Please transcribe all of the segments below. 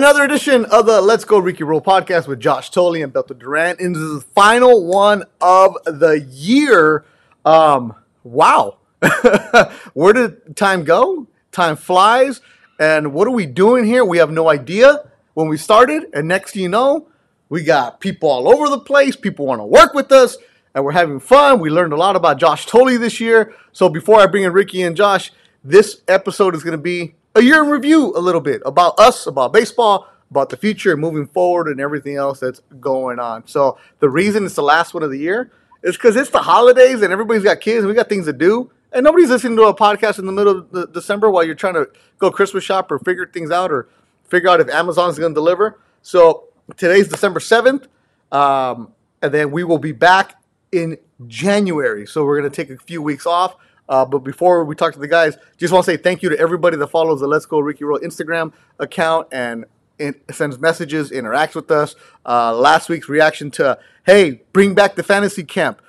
Another edition of the Let's Go Ricky Roll podcast with Josh Tolley and Beto Duran. And this is the final one of the year. Um, wow. Where did time go? Time flies. And what are we doing here? We have no idea when we started. And next you know, we got people all over the place. People want to work with us. And we're having fun. We learned a lot about Josh Tolley this year. So before I bring in Ricky and Josh, this episode is going to be a year in review a little bit about us, about baseball, about the future and moving forward and everything else that's going on. So the reason it's the last one of the year is because it's the holidays and everybody's got kids and we got things to do. And nobody's listening to a podcast in the middle of December while you're trying to go Christmas shop or figure things out or figure out if Amazon's going to deliver. So today's December 7th. Um, and then we will be back in January. So we're going to take a few weeks off. Uh, but before we talk to the guys, just want to say thank you to everybody that follows the Let's Go Ricky Roll Instagram account and, sends messages, interacts with us. Uh, last week's reaction to, hey, bring back the fantasy camp.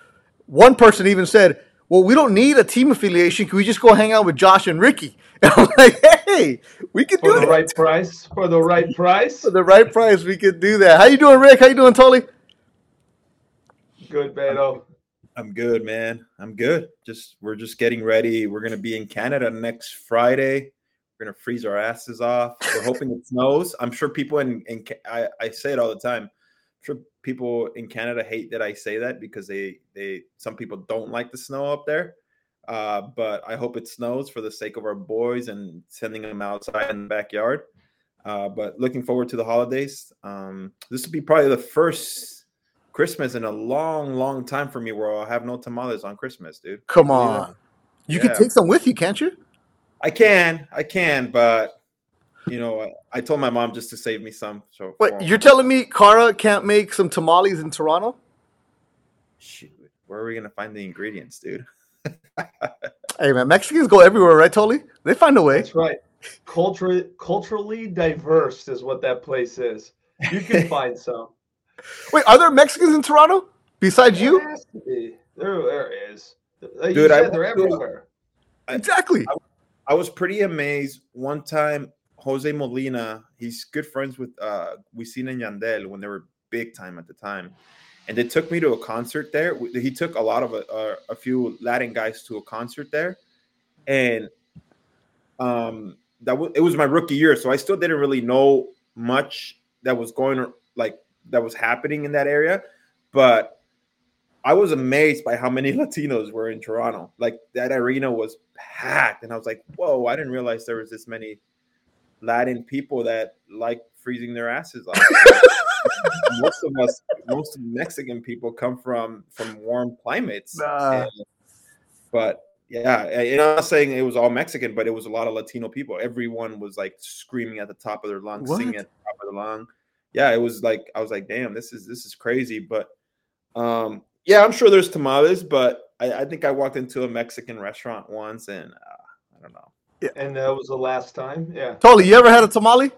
One person even said, well, we don't need a team affiliation. Can we just go hang out with Josh and Ricky? And I'm like, hey, we could do that. for the it. right price. For the right price. For the right price, we could do that. How you doing, Rick? How you doing, Tully? Good, Beto. I'm good, man. I'm good. Just we're just getting ready. We're gonna be in Canada next Friday. We're gonna freeze our asses off. We're hoping it snows. I'm sure people in in I, I say it all the time. I'm sure people in Canada hate that I say that because they they some people don't like the snow up there. Uh, but I hope it snows for the sake of our boys and sending them outside in the backyard. Uh, but looking forward to the holidays. Um, this will be probably the first Christmas in a long, long time for me where I'll have no tamales on Christmas, dude. Come Believe it? on. You could Yeah. take some with you, can't you? I can, I can, but you know, I, I told my mom just to save me some. So Wait, you're telling me Cara can't make some tamales in Toronto? shoot, where are we gonna find the ingredients, dude? Hey man, Mexicans go everywhere, right, Tolly? They find a way. That's right. Culturally, culturally diverse is what that place is. You can find some. Wait, are there Mexicans in Toronto besides There you? has to be. There, there is. Like Dude, you I they're went to a- everywhere. I- Exactly. I was pretty amazed one time. Jose Molina, he's good friends with uh Wisin and Yandel when they were big time at the time, and they took me to a concert there. He took a lot of a, a, a few Latin guys to a concert there, and um that was it was my rookie year, so I still didn't really know much that was going like that was happening in that area, but I was amazed by how many Latinos were in Toronto. Like that arena was packed, and I was like, "Whoa! I didn't realize there was this many Latin people that like freezing their asses off." most of us, most Mexican people, come from from warm climates. Nah. And- but yeah, and I'm not saying it was all Mexican, but it was a lot of Latino people. Everyone was like screaming at the top of their lungs, What? singing at the top of their lung. Yeah, it was like I was like, "Damn, this is this is crazy." But um, yeah, I'm sure there's tamales, but I, I think I walked into a Mexican restaurant once, and uh, I don't know. Yeah. And that was the last time. Yeah. Totally. you ever had a tamale?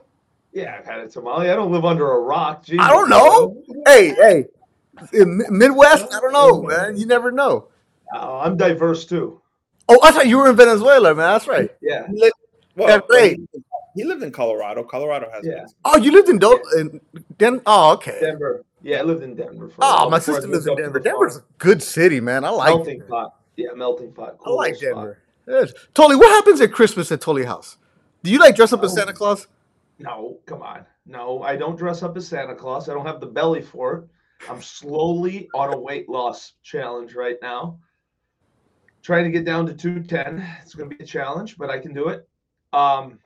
Yeah, I've had a tamale. I don't live under a rock. Jesus. I don't know. Hey, hey. In Midwest, I don't know, man. You never know. Uh, I'm diverse too. Oh, I thought you were in Venezuela, man. That's right. Yeah. He well, Yeah, great. He lived in Colorado. Colorado has Yeah. Mexican. Oh, you lived in Do- in Den- Oh, okay. Denver. Yeah, I lived in Denver. For a Oh, while my sister lives in Denver. Denver's a good city, man. I like melting Denver. pot. Yeah, melting pot. I like. Denver. Yes. Tolly, what happens at Christmas at Tolly House? Do you like dress up as. Santa Claus? No, come on. No, I don't dress up as Santa Claus. I don't have the belly for it. I'm slowly on a weight loss challenge right now. Trying to get down to 210. It's going to be a challenge, but I can do it. Um,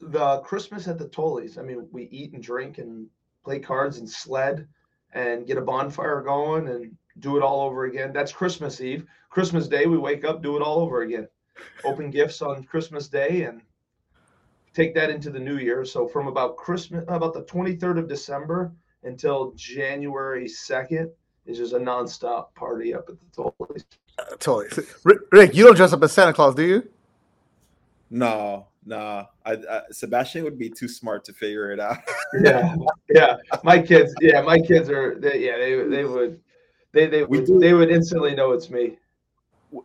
the Christmas at the Tollies. I mean, we eat and drink and play cards and sled and get a bonfire going and do it all over again. That's Christmas Eve. Christmas Day, we wake up, do it all over again. Open gifts on Christmas Day and take that into the new year. So from about Christmas, about the 23rd of December until January 2nd is just a nonstop party up at the Tollies. Uh, Tolly. Rick, Rick, you don't dress up as Santa Claus, do you? No, no. I, I, Sebastian would be too smart to figure it out. Yeah, yeah. My kids, yeah, my kids are, they, yeah, they they would, they they would, they would instantly know it's me.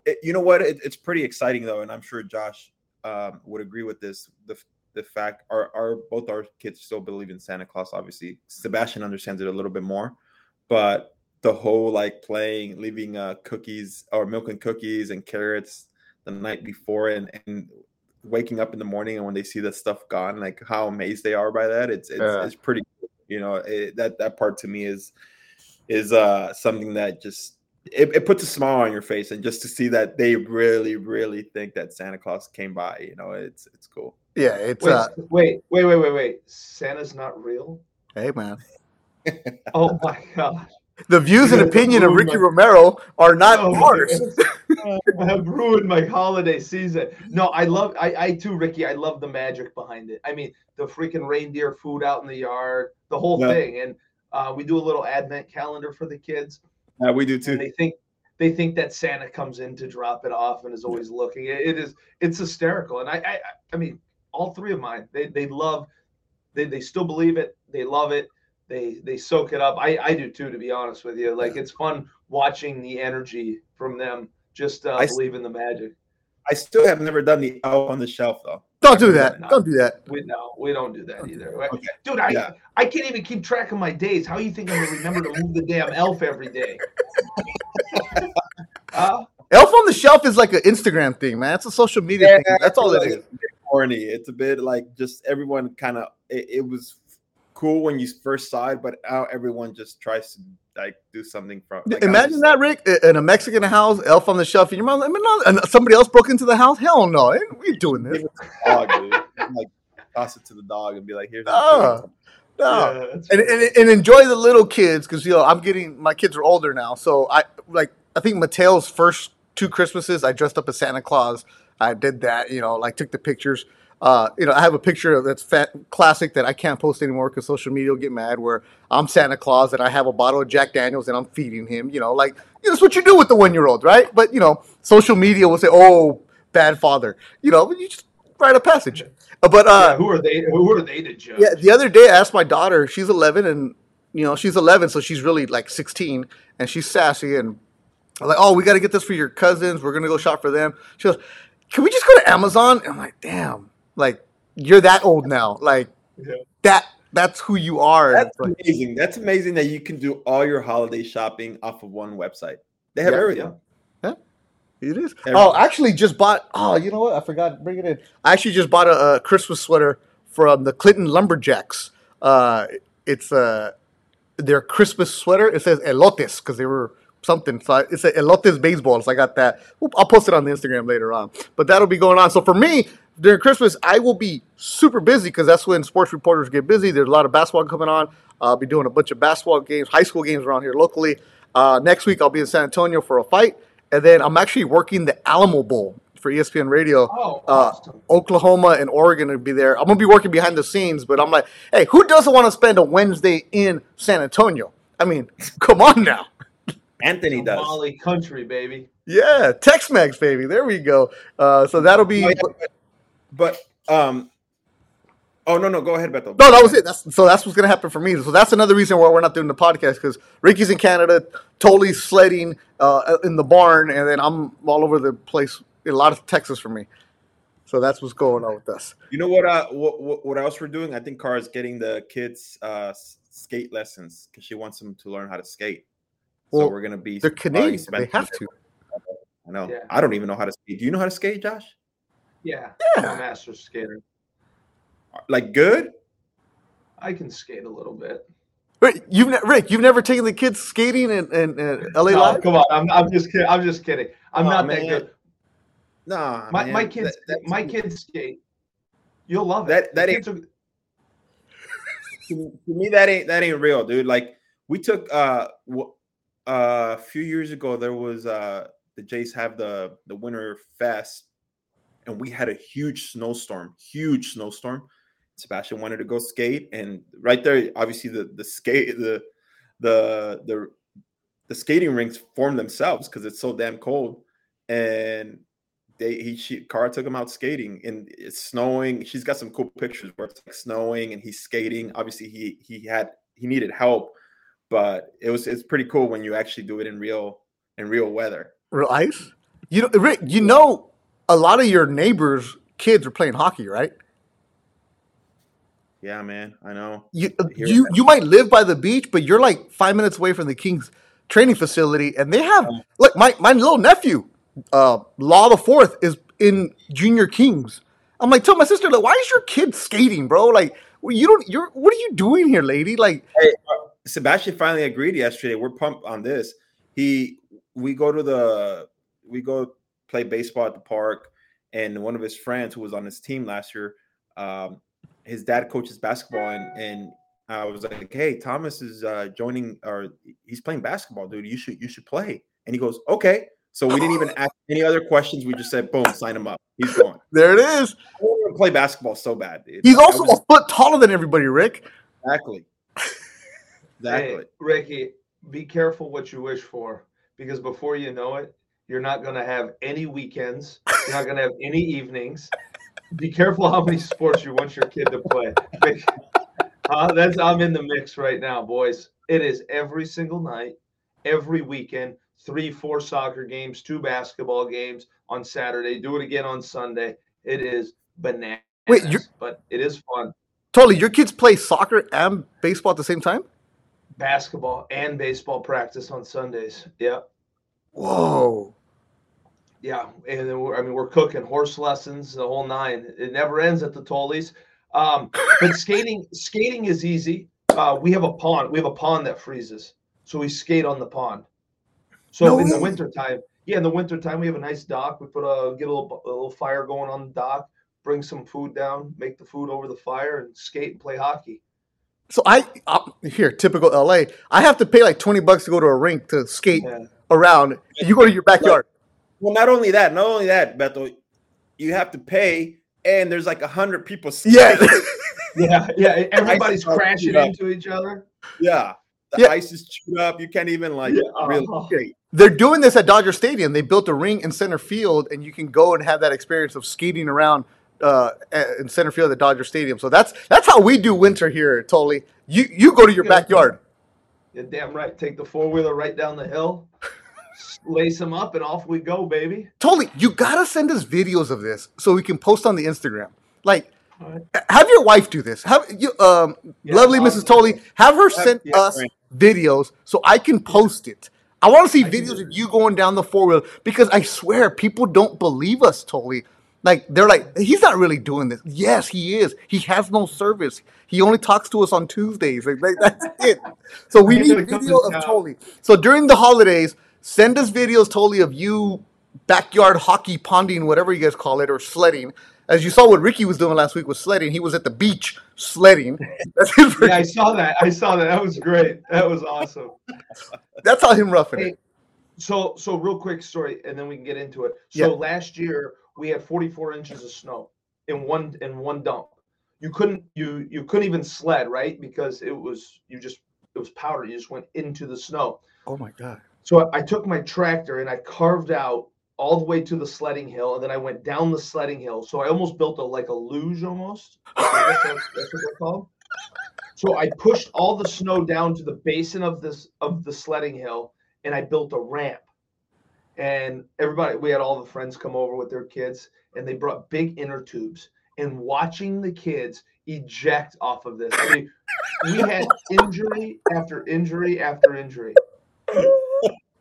It- you know what? It, it's pretty exciting though, and I'm sure Josh um, would agree with this. The the fact our our both our kids still believe in Santa Claus. Obviously, Sebastian understands it a little bit more, but the whole like playing, leaving uh, cookies or milk and cookies and carrots the night before, and and waking up in the morning and when they see that stuff gone, like how amazed they are by that. It's it's, Yeah. it's pretty. You know, it, that that part to me is is uh something that just it, it puts a smile on your face and just to see that they really really think that santa claus came by you know it's it's cool Yeah, it's Wait, uh, wait, wait, wait, wait, wait. Santa's not real. hey man. Oh my god. The views and You opinion of Ricky my- Romero are not Oh ours. I have ruined my holiday season. No, I love I, I too, Ricky. I love the magic behind it. I mean, the freaking reindeer food out in the yard, the whole Yeah. thing. And uh, we do a little advent calendar for the kids. yeah we do And too they think they think that Santa comes in to drop it off and is always looking. It, it is it's hysterical. And I, I I mean, all three of mine, they they love they, they still believe it, they love it, they they soak it up. I, I do too, to be honest with you. Like it's fun watching the energy from them just uh, I s- believe in the magic. i still have never done the elf on the shelf though Don't do that. No. Don't do that. We no, we don't do that either. Okay. Dude, I Yeah. I can't even keep track of my days. How you think I'm gonna remember to move the damn elf every day? uh, Elf on the Shelf is like an Instagram thing, man. It's a social media Yeah, thing. That's all it like, is. it's a bit corny it's a bit like just everyone kind of it, it was cool when you first saw it but now everyone just tries to like do something from like, Imagine just- that, Rick, in a Mexican house, Elf on the Shelf, and your mom. I mean, no, and somebody else broke into the house. Hell no, ain't we doing this? Give it to the dog, like toss it to the dog and be like here's the. No. yeah, and, and, and enjoy the little kids because you know I'm getting my kids are older now, so I like I think Mateo's first two Christmases I dressed up as Santa Claus. I did that, you know, like took the pictures. Uh, you know, I have a picture that's fat, classic that I can't post anymore because social media will get mad. Where I'm Santa Claus and I have a bottle of Jack Daniels and I'm feeding him. You know, like you know, that's what you do with the one year old, right? But you know, social media will say, "Oh, bad father." You know, you just write a passage. Uh, But uh, yeah, who are they? Who are they to judge? yeah, the other day I asked my daughter, she's 11 and you know, she's 11 so she's really like 16 and she's sassy and I'm like, "Oh, we got to get this for your cousins. We're going to go shop for them." She goes, "Can we just go to Amazon?" And I'm like, "Damn. Like you're that old now. Like Yeah. that that's who you are." That's like, amazing. That's amazing that you can do all your holiday shopping off of one website. They have everything, Yeah, everything. It is. Everything. Oh, I actually just bought. Oh, you know what? I forgot. to Bring it in. I actually just bought a, a Christmas sweater from the Clinton Lumberjacks. Uh, it's uh, their Christmas sweater. It says elotes because they were something. So I- it's a elotes baseball. So I got that. Oop, I'll post it on the Instagram later on. But that'll be going on. So for me during Christmas, I will be super busy because that's when sports reporters get busy. There's a lot of basketball coming on. I'll be doing a bunch of basketball games, high school games around here locally. Uh, next week, I'll be in San Antonio for a fight. And then I'm actually working the Alamo Bowl for ESPN Radio. Oh, Uh. Oklahoma and Oregon will be there. I'm gonna be working behind the scenes, but I'm like, hey, who doesn't want to spend a Wednesday in San Antonio? I mean, come on now. Anthony does. Somali country, baby. Yeah, Tex-Mex, baby. There we go. Uh, so that'll be. Oh, yeah, but, but um oh no no go ahead Beto. No, that was it. That's so that's what's gonna happen for me. So that's another reason why we're not doing the podcast because Ricky's in Canada, totally sledding uh, in the barn, and then I'm all over the place. A lot of Texas for me. So that's what's going on with us. You know what uh what, what what else we're doing? I think Cara's getting the kids uh skate lessons because she wants them to learn how to skate. So we're gonna be They're already Canadian. They have to. I know. Yeah. I don't even know how to skate. Do you know how to skate, Josh? Yeah, I'm a master skater. Like good? I can skate a little bit. Rick, you've ne- Rick, you've never taken the kids skating in, in, in LA No, Live? come on, I'm, I'm just kidding. I'm just kidding. I'm Aw, not that man. good. Nah, My, man. my kids, That, that- my kids skate. You'll love That- it. that The ain't- are- to, to me that ain't that ain't real dude like we took uh w- uh, a few years ago there was uh the jays have the the winter fest and we had a huge snowstorm huge snowstorm sebastian wanted to go skate and right there obviously the the skate the the the the skating rinks form themselves because it's so damn cold and they he she Cara took him out skating and it's snowing. She's got some cool pictures where it's like snowing and he's skating. Obviously, he he had he needed help, but it was it's pretty cool when you actually do it in real in real weather. Real ice? You know, Rick, you know, a lot of your neighbors' kids are playing hockey, right? Yeah, man. I know. You Here- you you might live by the beach, but you're like five minutes away from the Kings training facility, and they have look my my little nephew, uh, Law the Fourth is in Junior Kings. I'm like, tell my sister, like, why is your kid skating, bro? Like, you don't. You're what are you doing here, lady? Like, Hey, uh, Sebastian finally agreed yesterday. We're pumped on this. He, we go to the, we go play baseball at the park, and one of his friends who was on his team last year, um, his dad coaches basketball, and and I was like, hey, Thomas is uh, joining, or he's playing basketball, dude. You should you should play. And he goes, okay. So we didn't even ask any other questions. We just said, boom, sign him up. He's going. there it is. I want to play basketball so bad, dude. He's also was- a foot taller than everybody, Rick. exactly, exactly. Hey, Ricky, be careful what you wish for because before you know it, you're not going to have any weekends. You're not going to have any evenings. Be careful how many sports you want your kid to play. Uh, that's I'm in the mix right now, boys. It is every single night, every weekend, three, four soccer games, two basketball games on Saturday. Do it again on Sunday. It is bananas. Wait, you're- but it is fun. Totally. Your kids play soccer and baseball at the same time. Basketball and baseball practice on Sundays. Yeah. Whoa. Yeah, and then we're, I mean we're cooking horse lessons, the whole nine. It never ends at the Tollies. Um, but skating, skating is easy. Uh, we have a pond. We have a pond that freezes, so we skate on the pond. So No in the way. wintertime, yeah, in the wintertime we have a nice dock. We put a get a little, a little fire going on the dock, bring some food down, make the food over the fire, and skate and play hockey. So I uh, here typical LA. I have to pay like twenty bucks to go to a rink to skate Yeah. Around. You go to your backyard. Well, not only that, not only that, Beto, you have to pay, and there's like a hundred people. Yeah. Yeah, yeah. Everybody's crashing into each other. yeah. The Yeah. ice is chewed up. You can't even like Yeah, really uh-huh. skate. They're doing this at Dodger Stadium. They built a ring in center field, and you can go and have that experience of skating around uh, in center field at Dodger Stadium. So that's that's how we do winter here. Totally. You you go to your backyard. You're damn right. Take the four wheeler right down the hill, lace them up, and off we go, baby. Totally. You gotta send us videos of this so we can post on the Instagram. Like, right. have your wife do this. Have you, um, Yeah, lovely I'll- Mrs. Tolly, have her send yeah, us right. videos so I can post it. I want to see I videos of you going down the four wheel because I swear people don't believe us, Tolly. Like they're like, he's not really doing this. Yes, he is. He has no service. He only talks to us on Tuesdays. Like, that's it. So we need video of. Tolly. So during the holidays, send us videos, totally of you backyard hockey, ponding, whatever you guys call it, or sledding. As you saw what Ricky was doing last week was sledding. He was at the beach sledding. Yeah, I saw that. I saw that. That was great. That was awesome. That's how him roughing Hey, it. So, so real quick story, and then we can get into it. So Yeah. last year we had 44 inches of snow in one in one dump. You couldn't you you couldn't even sled right because it was you just it was powder. You just went into the snow. Oh my god. So I took my tractor and I carved out all the way to the sledding hill, and then I went down the sledding hill. So I almost built a like a luge almost. That's, that's what they're called. So I pushed all the snow down to the basin of this of the sledding hill, and I built a ramp. And everybody, we had all the friends come over with their kids, and they brought big inner tubes. And watching the kids eject off of this, I mean, we had injury after injury after injury.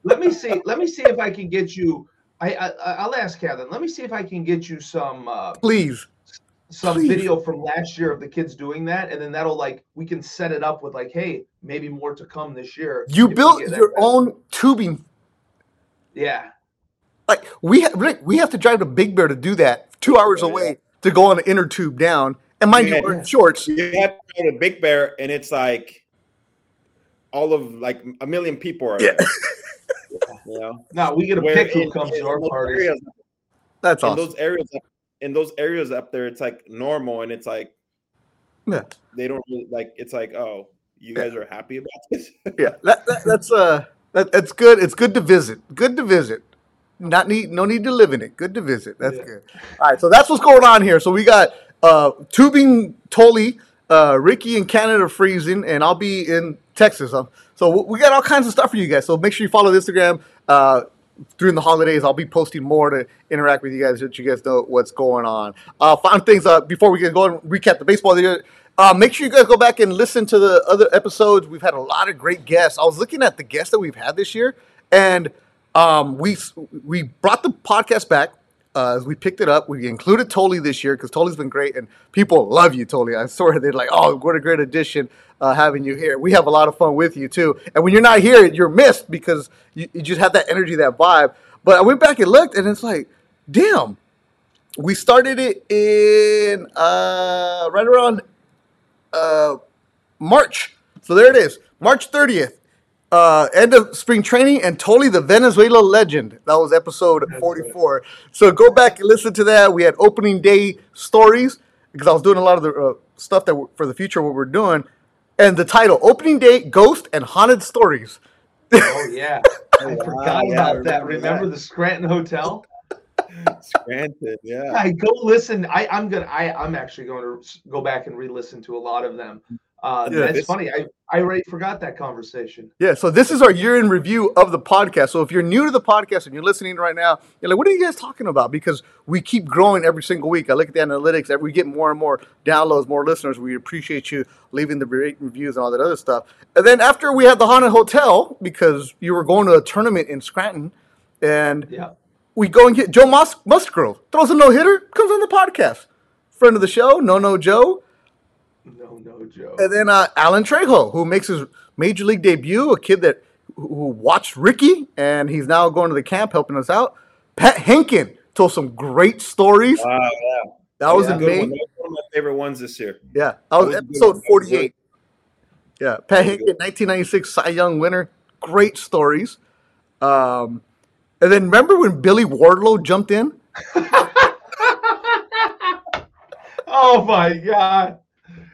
Let me see. Let me see if I can get you. I, I I'll ask Kevin. Let me see if I can get you some uh, Please. some Please. video from last year of the kids doing that, and then that'll like we can set it up with like, hey, maybe more to come this year. You built get that your better. own tubing. Yeah, Like we ha- Rick, we have to drive to Big Bear to do that. Two hours away to go on an inner tube down. And mind you, we're in shorts. You have to go to Big Bear, and it's like all of like a million people are Yeah. There. You know, no, we get a Where pick who in- comes in to our those parties. areas- That's in awesome. those areas, up- in those areas up there, it's like normal, and it's like Yeah. they don't really like. It's like, oh, you guys are happy about this? Yeah, that, that, that's uh, that, that's good. It's good to visit. Good to visit. Not need, no need to live in it. Good to visit. That's Yeah. good. All right, so that's what's going on here. So we got uh, tubing Tolly, uh, Ricky in Canada freezing, and I'll be in Texas. Um, so we- got all kinds of stuff for you guys. So make sure you follow the Instagram. Uh, during the holidays, I'll be posting more to interact with you guys, so that you guys know what's going on. Uh, fun things uh, before we get going, recap the baseball. There, Uh, make sure you guys go back and listen to the other episodes. We've had a lot of great guests. I was looking at the guests that we've had this year, and um, we we brought the podcast back. Uh, we picked it up. We included Tolly this year because Tolly's been great, and people love you, Tolly. I swear they're like, "Oh, what a great addition uh, having you here." We have a lot of fun with you too. And when you're not here, you're missed because you, you just have that energy, that vibe. But I went back and looked, and it's like, damn, we started it in uh, right around uh, March. So there it is, March 30th. Uh, end of spring training and Tolly the Venezuela legend. That was episode 44. So go back and listen to that. We had opening day stories because I was doing a lot of the uh, stuff that for the future what we're doing, and the title opening day ghost and haunted stories. Oh yeah, I wow, forgot yeah, I about that. remember Remember that. the Scranton Hotel? Scranton, yeah. I go listen. I I'm gonna. I I'm actually going to go back and re-listen to a lot of them. Uh, Yeah, that's funny. I I already forgot that conversation. Yeah, so this is our year in review of the podcast. So if you're new to the podcast and you're listening right now, you're like, what are you guys talking about? Because we keep growing every single week. I look at the analytics, we get more and more downloads, more listeners. We appreciate you leaving the reviews and all that other stuff. And then after we had the haunted hotel, because you were going to a tournament in Scranton, and Yeah. we go and get Joe Mus- Musgrove throws a no hitter, comes on the podcast, friend of the show, No No Joe. No, no joke. And then uh, Alan Trejo, who makes his major league debut, a kid that who who watched Ricky, and he's now going to the camp helping us out. Pat Hentgen told some great stories. Wow, yeah. That was Yeah. Good one. amazing. That was one of my favorite ones this year. Yeah, that was was episode one. That was forty-eight. Yeah, Pat That was Hentgen, nineteen ninety-six Cy Young winner. Great stories. Um, and then remember when Billy Wardlow jumped in? oh my god.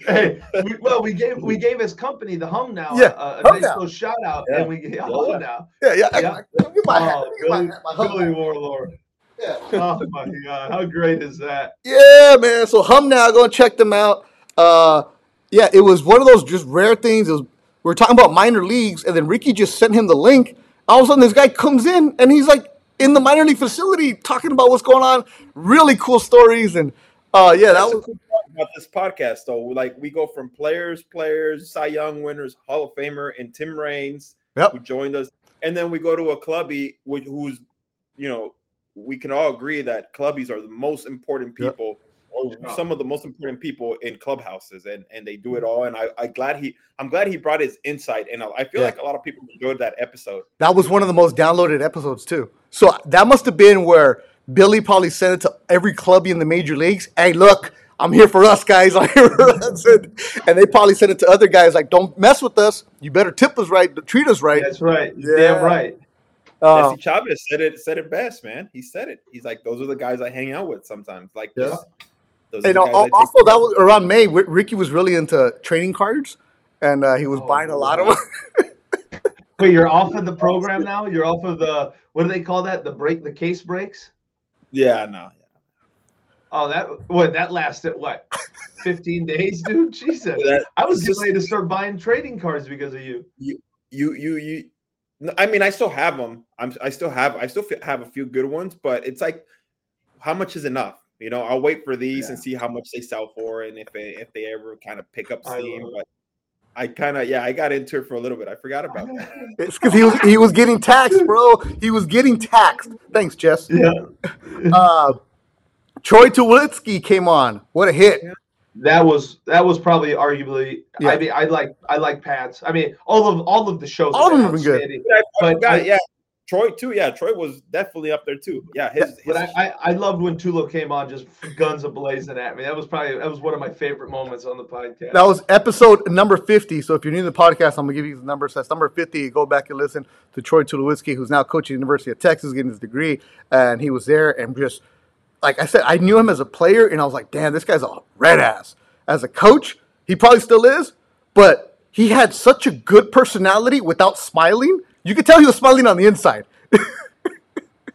Hey, we, well, we gave we gave his company the hum now. Yeah, a, a Hum nice Now. little shout out, Yeah. and we get Yeah. hum now. Yeah, yeah. Yeah. Give me my Oh, give me my Billy, my Billy. Warlord. Yeah. Oh my god, how great is that? Yeah, man. So hum now, go and check them out. Uh, yeah, it was one of those just rare things. It was we are talking about minor leagues, and then Ricky just sent him the link. All of a sudden, this guy comes in, and he's like in the minor league facility talking about what's going on. Really cool stories, and uh, yeah, that was about this podcast, though. Like we go from players, players, Cy Young winners, Hall of Famer, and Tim Raines, Yep. who joined us, and then we go to a clubby, which who's, you know, we can all agree that clubbies are the most important Yep. people, or oh, some of the most important people in clubhouses, and and they do it all. And I, I glad he, I'm glad he brought his insight, and I I feel Yeah. like a lot of people enjoyed that episode. that was one of the most downloaded episodes too. So that must have been where Billy probably sent it to every clubby in the major leagues. Hey, look. I'm here for us, guys. I'm here for us. And, and they probably sent it to other guys like, don't mess with us. You better tip us right, treat us right. That's right. Yeah. Damn right. Uh, Jesse Chavez said it said it best, man. He said it. He's like, those are the guys I hang out with sometimes. Like, Yeah. this, those are And the guys also, that was around May. Ricky was really into trading cards, and uh, he was Oh, buying a lot of them. Wait, you're off of the program now? You're off of the what do they call that? The break, the case breaks. yeah, no. Oh, that what that lasted what? 15 days, dude. Jesus, That, I was getting just- ready to start buying trading cards because of you. you you you no, I mean I still have them. I'm I still have I still have a few good ones, but it's like how much is enough? You know, I'll wait for these and see how much they sell for and if they if they ever kind of pick up steam. love it. But I kind of yeah, I got into it for a little bit. I forgot about that. It's because he was he was getting taxed, bro. He was getting taxed. Thanks, Jess. Yeah, Uh, Troy Tulowitzki came on. What a hit! that was that was probably arguably. Yeah. I mean, I like I like Pats. I mean, all of all of the shows. All of them have been good. But forgot, I- yeah. Troy too, yeah. Troy was definitely up there too. Yeah, his, his But I, I, I loved when Tulo came on, just guns a blazing at me. That was probably that was one of my favorite moments on the podcast. That was episode number 50. So if you're new to the podcast, I'm going to give you the numbers. That's number 50. Go back and listen to Troy Tulowitzki, who's now coaching the University of Texas, getting his degree. And he was there and just, like I said, I knew him as a player, and I was like, damn, this guy's a red ass. As a coach, he probably still is, but he had such a good personality without smiling. You could tell he was smiling on the inside.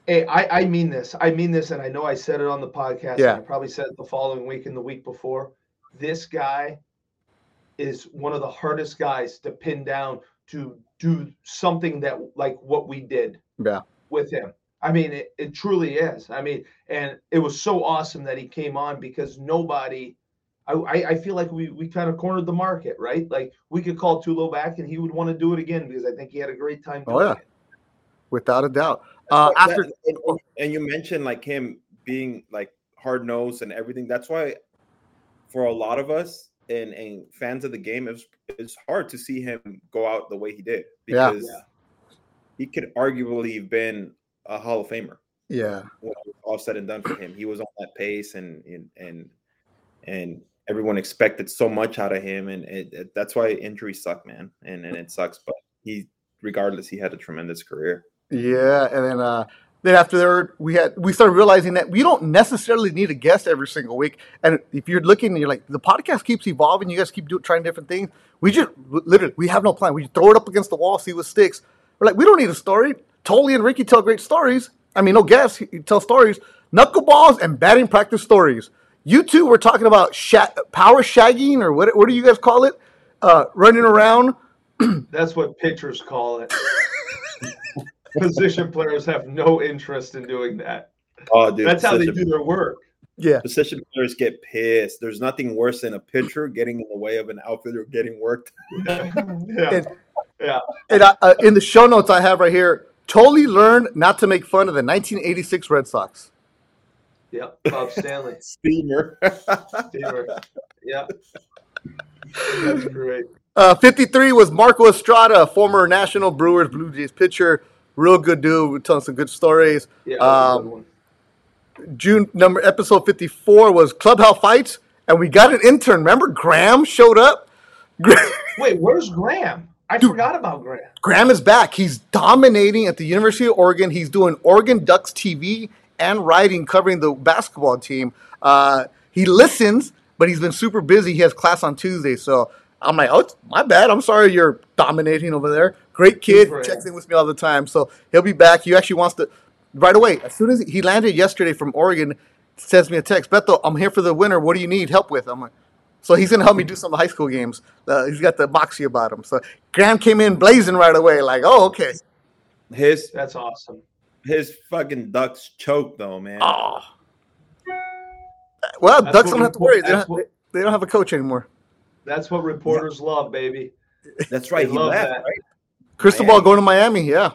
Hey, I, I mean this. I mean this, and I know I said it on the podcast. Yeah. And I probably said it the following week and the week before. This guy is one of the hardest guys to pin down to do something that like what we did Yeah. with him. I mean, it, it truly is. I mean, and it was so awesome that he came on because nobody I, I, I feel like we, we kind of cornered the market, right? Like we could call Tulo back and he would want to do it again because I think he had a great time. Oh, yeah. it. without a doubt. Uh, That- after and, and- and you mentioned like him being like hard nosed and everything. That's why for a lot of us and, and fans of the game, it's it's hard to see him go out the way he did Yeah. because he could arguably have been a Hall of Famer. yeah, when it was all said and done for him. He was on that pace, and and and, and everyone expected so much out of him, and it, it- that's why injuries suck, man, and and it sucks. But he, regardless, he had a tremendous career. yeah, and then uh, then after there, we had we started realizing that we don't necessarily need a guest every single week. And if you're looking, you're like the podcast keeps evolving. You guys keep doing trying different things. We just literally we have no plan. We throw it up against the wall, see what sticks. We're like we don't need a story. Tolly and Ricky tell great stories. I mean, no guests. You tell stories, knuckleballs and batting practice stories. You two were talking about sha- power shagging or what? What do you guys call it? Uh, running around. That's what pitchers call it. Position players have no interest in doing that. Oh, dude, That's how they do their work. Yeah, Position players get pissed. There's nothing worse than a pitcher getting in the way of an outfielder getting worked. yeah. And- Yeah. And I, uh, in the show notes I have right here, Totally learned not to make fun of the 1986 Red Sox. Yeah. Bob Stanley. Steamer. Steamer. Yeah. That's great. Uh, 53 was Marco Estrada, former National Brewers Blue Jays pitcher. Real good dude, telling some good stories. Yeah. that good Um, one. June number episode 54 was Clubhouse Fights, and we got an intern. Remember, Graham showed up. Wait, where's Graham? I forgot about Graham. Graham is back. He's dominating at the University of Oregon. He's doing Oregon Ducks TV and writing, covering the basketball team. Uh, he listens, but he's been super busy. He has class on Tuesday, so I'm like, oh, my bad. I'm sorry you're dominating over there. Great kid, checks in with me all the time. So he'll be back. He actually wants to right away. As soon as he landed yesterday from Oregon, sends me a text. Beto, I'm here for the winter. What do you need help with? I'm like, so he's gonna help me do some high school games. Uh, he's got the moxie about him. So Graham came in blazing right away, like, oh, okay. His That's awesome. his fucking ducks choke though, man. Oh. Well, That's Ducks don't we- have to worry. They don't, what- they don't have a coach anymore. That's what reporters love, baby. That's right. I He love left, that. right? Cristobal Miami. going to Miami, yeah.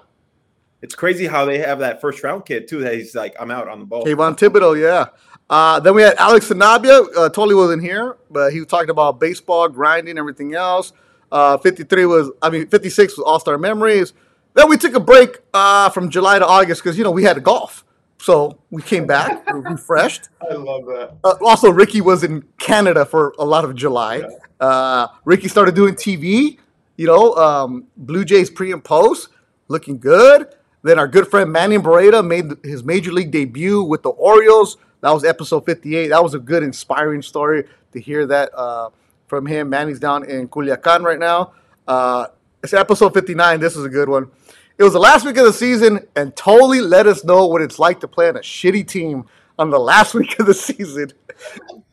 It's crazy how they have that first round kid too. That he's like, I'm out on the ball. Kayvon Thibodeaux, yeah. Uh, then we had Alex Sanabia. Uh, totally wasn't here, but he was talking about baseball, grinding, everything else. Uh, 53 was, I mean, 56 was All Star Memories. Then we took a break uh, from July to August because, you know, we had golf. So we came back, refreshed. I love that. Uh, also, Ricky was in Canada for a lot of July. Uh, Ricky started doing TV, you know, um, Blue Jays pre and post, looking good. Then our good friend Manny Barreda made his major league debut with the Orioles. That was episode 58. That was a good, inspiring story to hear that uh, from him. Manny's down in Culiacan right now. Uh, it's episode 59. This is a good one. It was the last week of the season and totally let us know what it's like to play on a shitty team on the last week of the season.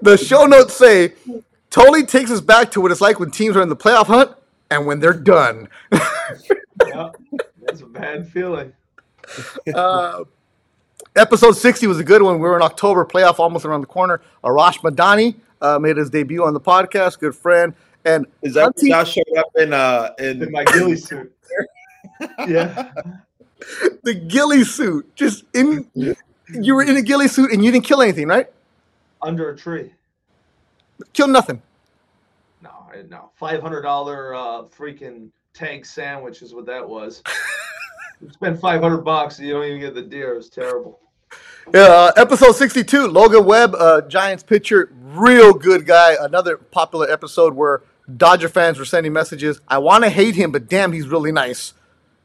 the show notes say totally takes us back to what it's like when teams are in the playoff hunt and when they're done. Yeah. That's a bad feeling. Uh, episode 60 was a good one. We were in October, playoff almost around the corner. Arash Madani uh, made his debut on the podcast, good friend. And Is that Hunty- Josh showed up in uh in In my ghillie suit. Yeah. the ghillie suit, just in, you were in a ghillie suit and you didn't kill anything, right? Under a tree. Kill nothing. I- no. Five hundred dollar uh, freaking tank sandwich is what that was. you spend five hundred bucks and you don't even get the deer. It's terrible. Yeah, uh, episode 62, Logan Webb, uh, Giants pitcher, real good guy. Another popular episode where Dodger fans were sending messages. I want to hate him, but damn, he's really nice.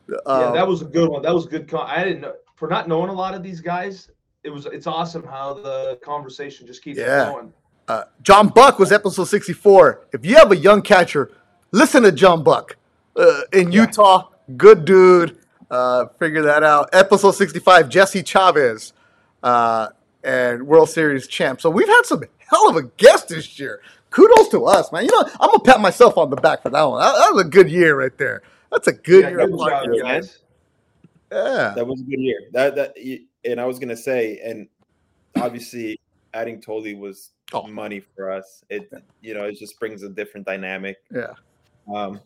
yeah, Uh, that was a good one. That was good. Con- I didn't know for not knowing a lot of these guys. It was. It's awesome how the conversation just keeps Yeah. going. Uh, John Buck was episode 64. If you have a young catcher, listen to John Buck uh, in Utah. Good dude. Uh, figure that out. Episode 65, Jesse Chavez uh, and World Series champ. So we've had some hell of a guest this year. Kudos to us, man. You know, I'm going to pat myself on the back for that one. That, that was a good year right there. That's a good Yeah, year. good job, guys. Yeah. that was a good year. That that and I was gonna say, and obviously adding Tolly was Oh. money for us. It you know it just brings a different dynamic. Yeah. Um,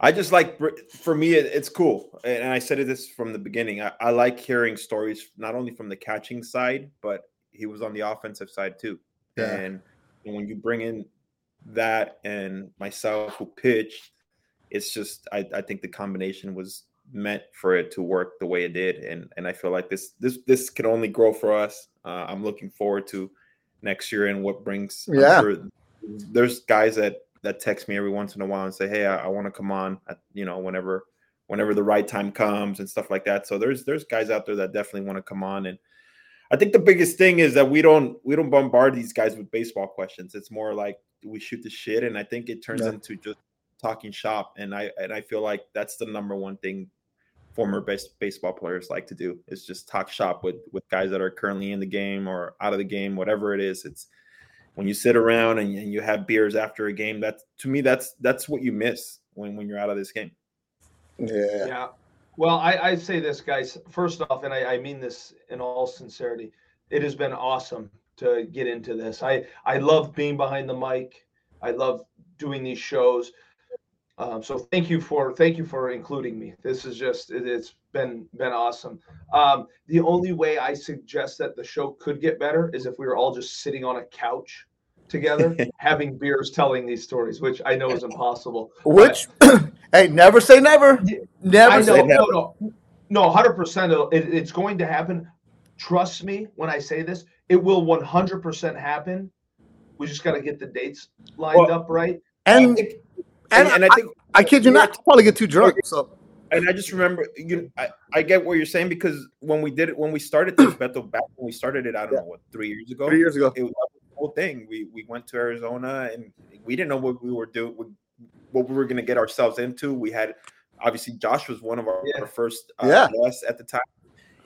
I just like for me it, it's cool, and I said it this from the beginning. I, I like hearing stories not only from the catching side, but he was on the offensive side too. Yeah. And, and when you bring in that and myself who pitched, it's just I, I think the combination was meant for it to work the way it did, and and I feel like this this this can only grow for us. Uh, I'm looking forward to next year and what brings. Yeah. sure there's guys that that text me every once in a while and say, "Hey, I, I want to come on," at, you know, whenever whenever the right time comes and stuff like that. So there's there's guys out there that definitely want to come on and. I think the biggest thing is that we don't we don't bombard these guys with baseball questions. It's more like we shoot the shit, and I think it turns Yeah. into just talking shop. And I and I feel like that's the number one thing former base, baseball players like to do is just talk shop with with guys that are currently in the game or out of the game, whatever it is. It's when you sit around and, and you have beers after a game. That's to me, that's that's what you miss when when you're out of this game. Yeah. Yeah. Well, I, I say this, guys. First off, and I, I mean this in all sincerity, it has been awesome to get into this. I I love being behind the mic. I love doing these shows. Um, so thank you for thank you for including me. This is just it, has been been awesome. Um, the only way I suggest that the show could get better is if we were all just sitting on a couch together, having beers, telling these stories, which I know is impossible. Which, hey, never say never. Never I say never. no, no, no, hundred percent. It, it's going to happen. Trust me when I say this. It will one hundred percent happen. We just got to get the dates lined Well, up right. And, think- and, and, and I think I kid you not, I'll probably get too drunk. So and I just remember you I, I get what you're saying because when we did it when we started this Beto back when we started it, I don't know what three years ago. three years ago. It was the whole thing. We we went to Arizona and we didn't know what we were doing what we were gonna get ourselves into. We had obviously Josh was one of our, Yeah. our first uh, Yeah. guests at the time.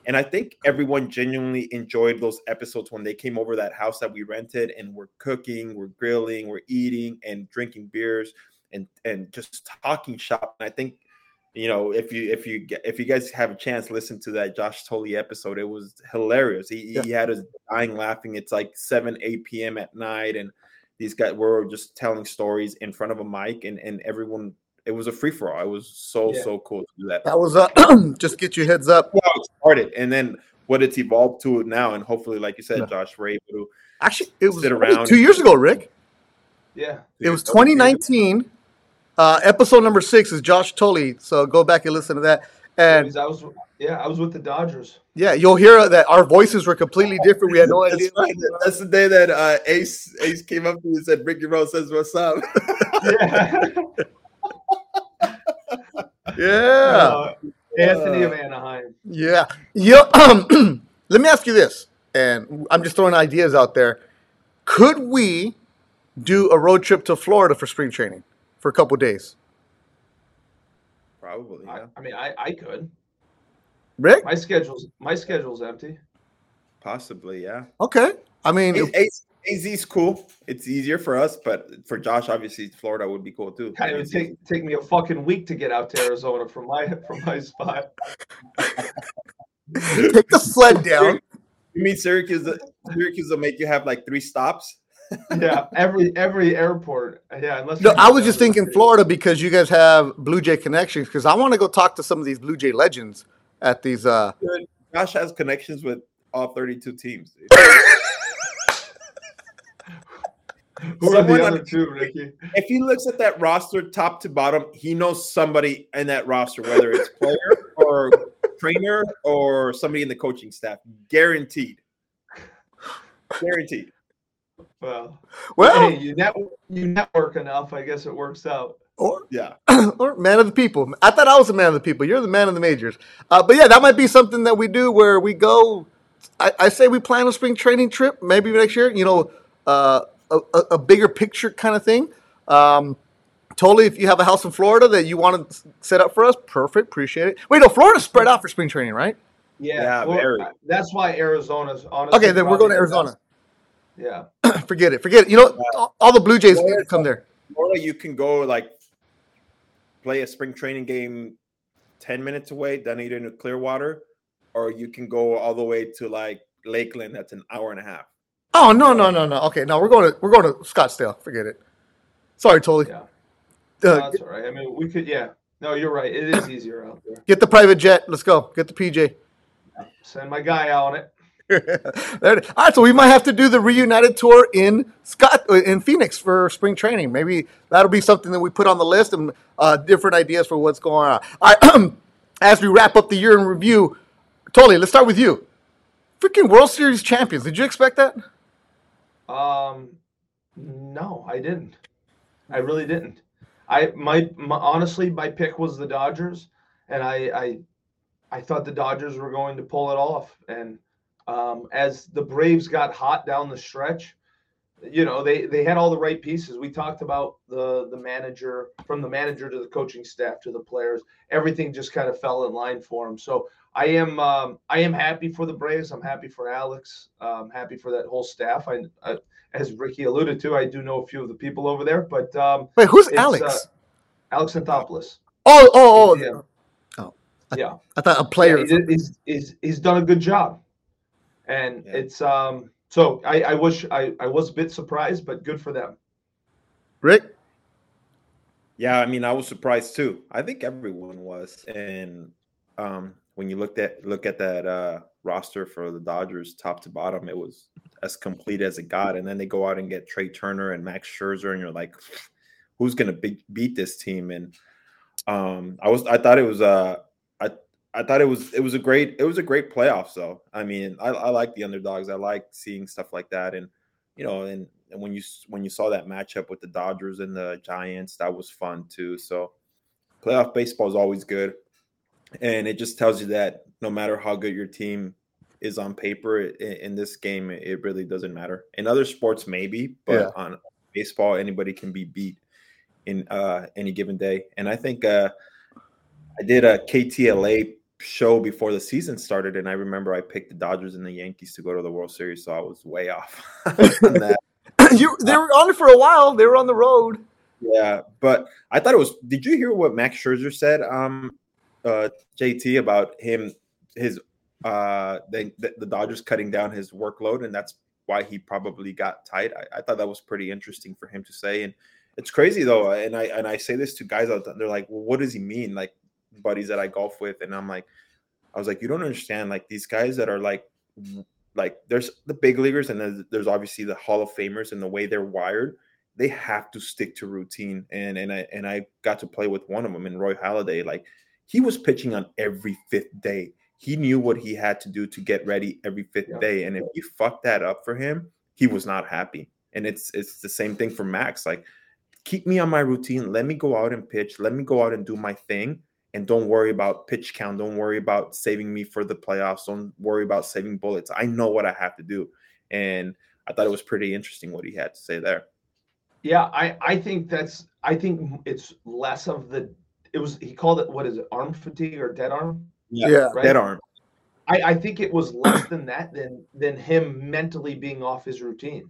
And I think everyone genuinely enjoyed those episodes when they came over that house that we rented and we're cooking, we're grilling, we're eating and drinking beers and and just talking shop. And I think you know if you if you if you guys have a chance listen to that Josh Tolley episode, it was hilarious. He, Yeah. he had us dying laughing. It's like 7 8 p.m. at night and these guys were just telling stories in front of a mic and and everyone it was a free for all. It was so Yeah. so cool to do that. that was uh, just get your heads up. How it started and then what it's evolved to now and hopefully like you said Yeah. Josh we're able to Actually, it was Sit only around. two years ago, Rick. Yeah. It was 2019. Uh, episode number six is Josh Tully. So go back and listen to that. And I was yeah, I was with the Dodgers. yeah, you'll hear that our voices were completely different. We had no idea. That's, right. That's the day that uh, Ace Ace came up to me and said, "Ricky Rose says what's up." Yeah. Yeah. Uh, Anthony of Anaheim. Yeah. Yeah. Um, let me ask you this, and I'm just throwing ideas out there. Could we do a road trip to Florida for spring training for a couple days? Probably, I, yeah, I mean, I, I could. Rick? My schedule's my schedule's empty. possibly, yeah. Okay. I mean, Ace, Ace, AZ's cool. It's easier for us, but for Josh, obviously, Florida would be cool too. God, it would take take me a fucking week to get out to Arizona from my from my spot. take the sled down. You mean Syracuse? Syracuse will make you have like three stops. Yeah, every every airport. Yeah, unless No, I was just thinking Florida because you guys have Blue Jay connections. Because I want to go talk to some of these Blue Jay legends at these. uh Josh has connections with all 32 teams. Who are Someone the on- other two, Ricky? if he looks at that roster top to bottom, he knows somebody in that roster, whether it's player or trainer or somebody in the coaching staff. Guaranteed. Guaranteed. Well, Well, hey, you net you network enough. I guess it works out. or Yeah. or man of the people. I thought I was a man of the people. You're the man of the majors. Uh, but yeah, that might be something that we do where we go. I, I say we plan a spring training trip, maybe next year. You know, uh, a, a, a bigger picture kind of thing. Um, totally, if you have a house in Florida that you want to set up for us, perfect. Appreciate it. Wait, no, Florida's spread out for spring training, right? Yeah, Yeah, well, very. that's why Arizona's honestly. Okay, then we're going to probably the Arizona. Yeah, forget it. Forget it. You know, all, all the Blue Jays to come there. Florida, you can go like play a spring training game 10 minutes away, then Dunedin to Clearwater, or you can go all the way to like Lakeland, that's an hour and a half. Oh no no no no. Okay, no, we're going to we're going to Scottsdale. Forget it. Sorry, totally. Yeah, Uh, that's all right. I mean, we could. Yeah, no, you're right. It is easier out there. get the private jet. Let's go. Get the PJ. Send my guy out on it. All right, so we might have to do the reunited tour in Scott uh, in Phoenix for spring training. Maybe that'll be something that we put on the list and uh, different ideas for what's going on. As we wrap up the year in review, totally. Let's start with you. Freaking World Series champions. Did you expect that? Um, no, I didn't. I really didn't. I my, my honestly, my pick was the Dodgers, and I I I thought the Dodgers were going to pull it off. And um, as the Braves got hot down the stretch, you know they they had all the right pieces. We talked about the the manager from the manager to the coaching staff to the players. Everything just kind of fell in line for them. So I am um, I am happy for the Braves. I'm happy for Alex. I'm happy for that whole staff. I, I as Ricky alluded to, I do know a few of the people over there, but um, Wait, who's Alex? uh, Alex Anthopoulos. oh, oh, oh. Yeah. Oh. Yeah. I thought a player. Yeah, he's, he's, he's done a good job. And Yeah. it's um so I, I wish I, I was a bit surprised, but good for them. Rick? Yeah, I mean, I was surprised too. I think everyone was. And um, when you looked at look at that uh, roster for the Dodgers, top to bottom, it was as complete as it got. And then they go out and get Trea Turner and Max Scherzer, and you're like, who's gonna be- beat this team? And um, I was, I thought it was, uh, I, thought it was, it was a great, it was a great playoff. So I mean, I, I like the underdogs. I like seeing stuff like that, and you know, and and when you when you saw that matchup with the Dodgers and the Giants, that was fun too. So playoff baseball is always good, and it just tells you that no matter how good your team is on paper, in, in this game, it really doesn't matter. In other sports, maybe, but Yeah. on baseball, anybody can be beat in uh, any given day. And I think uh, I did a KTLA show before the season started, and I remember I picked the Dodgers and the Yankees to go to the World Series, so I was way off on that. you, they were on it for a while. They were on the road. Yeah, but I thought it was. Did you hear what Max Scherzer said, um, uh, JT, about him, his, uh, the, the the Dodgers cutting down his workload, and that's why he probably got tight. I, I thought that was pretty interesting for him to say, and it's crazy though. And I and I say this to guys out there, they're like, "Well, what does he mean?" Like buddies that I golf with, and I'm like, I was like, you don't understand. Like these guys that are like, like there's the big leaguers, and there's, there's obviously the Hall of Famers, and the way they're wired they have to stick to routine. And and I and I got to play with one of them in Roy Halladay. Like he was pitching on every fifth day. He knew what he had to do to get ready every fifth Yeah. day. And if you fucked that up for him, he was not happy. And it's it's the same thing for Max. Like, keep me on my routine. Let me go out and pitch. Let me go out and do my thing. And don't worry about pitch count. Don't worry about saving me for the playoffs. Don't worry about saving bullets. I know what I have to do. And I thought it was pretty interesting what he had to say there. Yeah, I, I think that's I think it's less of the it was he called it what is it, arm fatigue or dead arm? Yeah. Right? Dead arm. I, I think it was less than that than than him mentally being off his routine.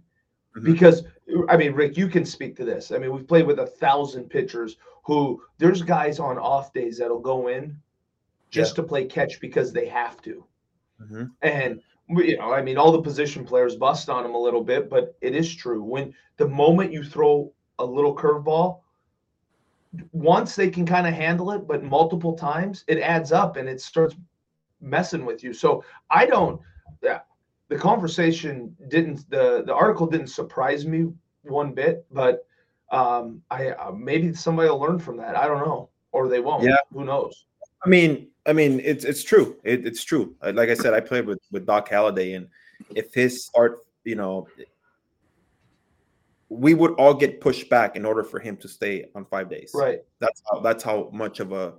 Mhm. Because I mean, Rick, you can speak to this. I mean, we've played with a thousand pitchers who there's guys on off days that'll go in just to play catch because they have to. Mhm. And you know, I mean, all the position players bust on them a little bit, but it is true. When the moment you throw a little curveball, once they can kind of handle it, but multiple times, it adds up and it starts messing with you. So I don't. The conversation didn't. the The article didn't surprise me one bit, but um, I uh, maybe somebody will learn from that. I don't know, or they won't. Yeah. who knows? I mean, I mean, it's it's true. It, it's true. Uh, Like I said, I played with with Doc Halladay, and if his art, you know, we would all get pushed back in order for him to stay on five days. Right. That's how that's how much of a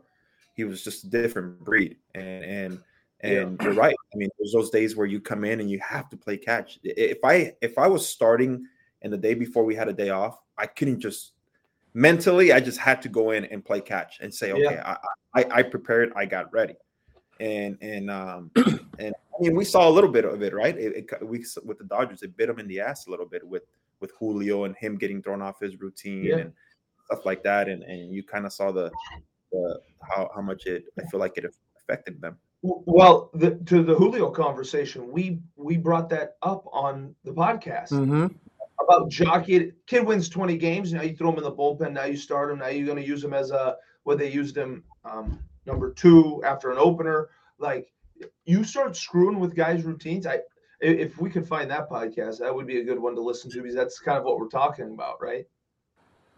he was just a different breed. And and and you're right. I mean, there's those days where you come in and you have to play catch. If I if I was starting and the day before we had a day off, I couldn't just mentally. I just had to go in and play catch and say, okay, I, I I prepared, I got ready, and and um and I mean we saw a little bit of it, right? It, it we with the Dodgers, it bit him in the ass a little bit with with Julio and him getting thrown off his routine Yeah. and stuff like that, and and you kind of saw the the how how much it I feel like it affected them. Well, the, to the Julio conversation, we we brought that up on the podcast Mm-hmm. about jockey. Kid wins twenty games. Now you throw him in the bullpen. Now you start him. Now you're going to use him as a what they used him um, number two after an opener. Like you start screwing with guys' routines. I if we could find that podcast, that would be a good one to listen to because that's kind of what we're talking about, right?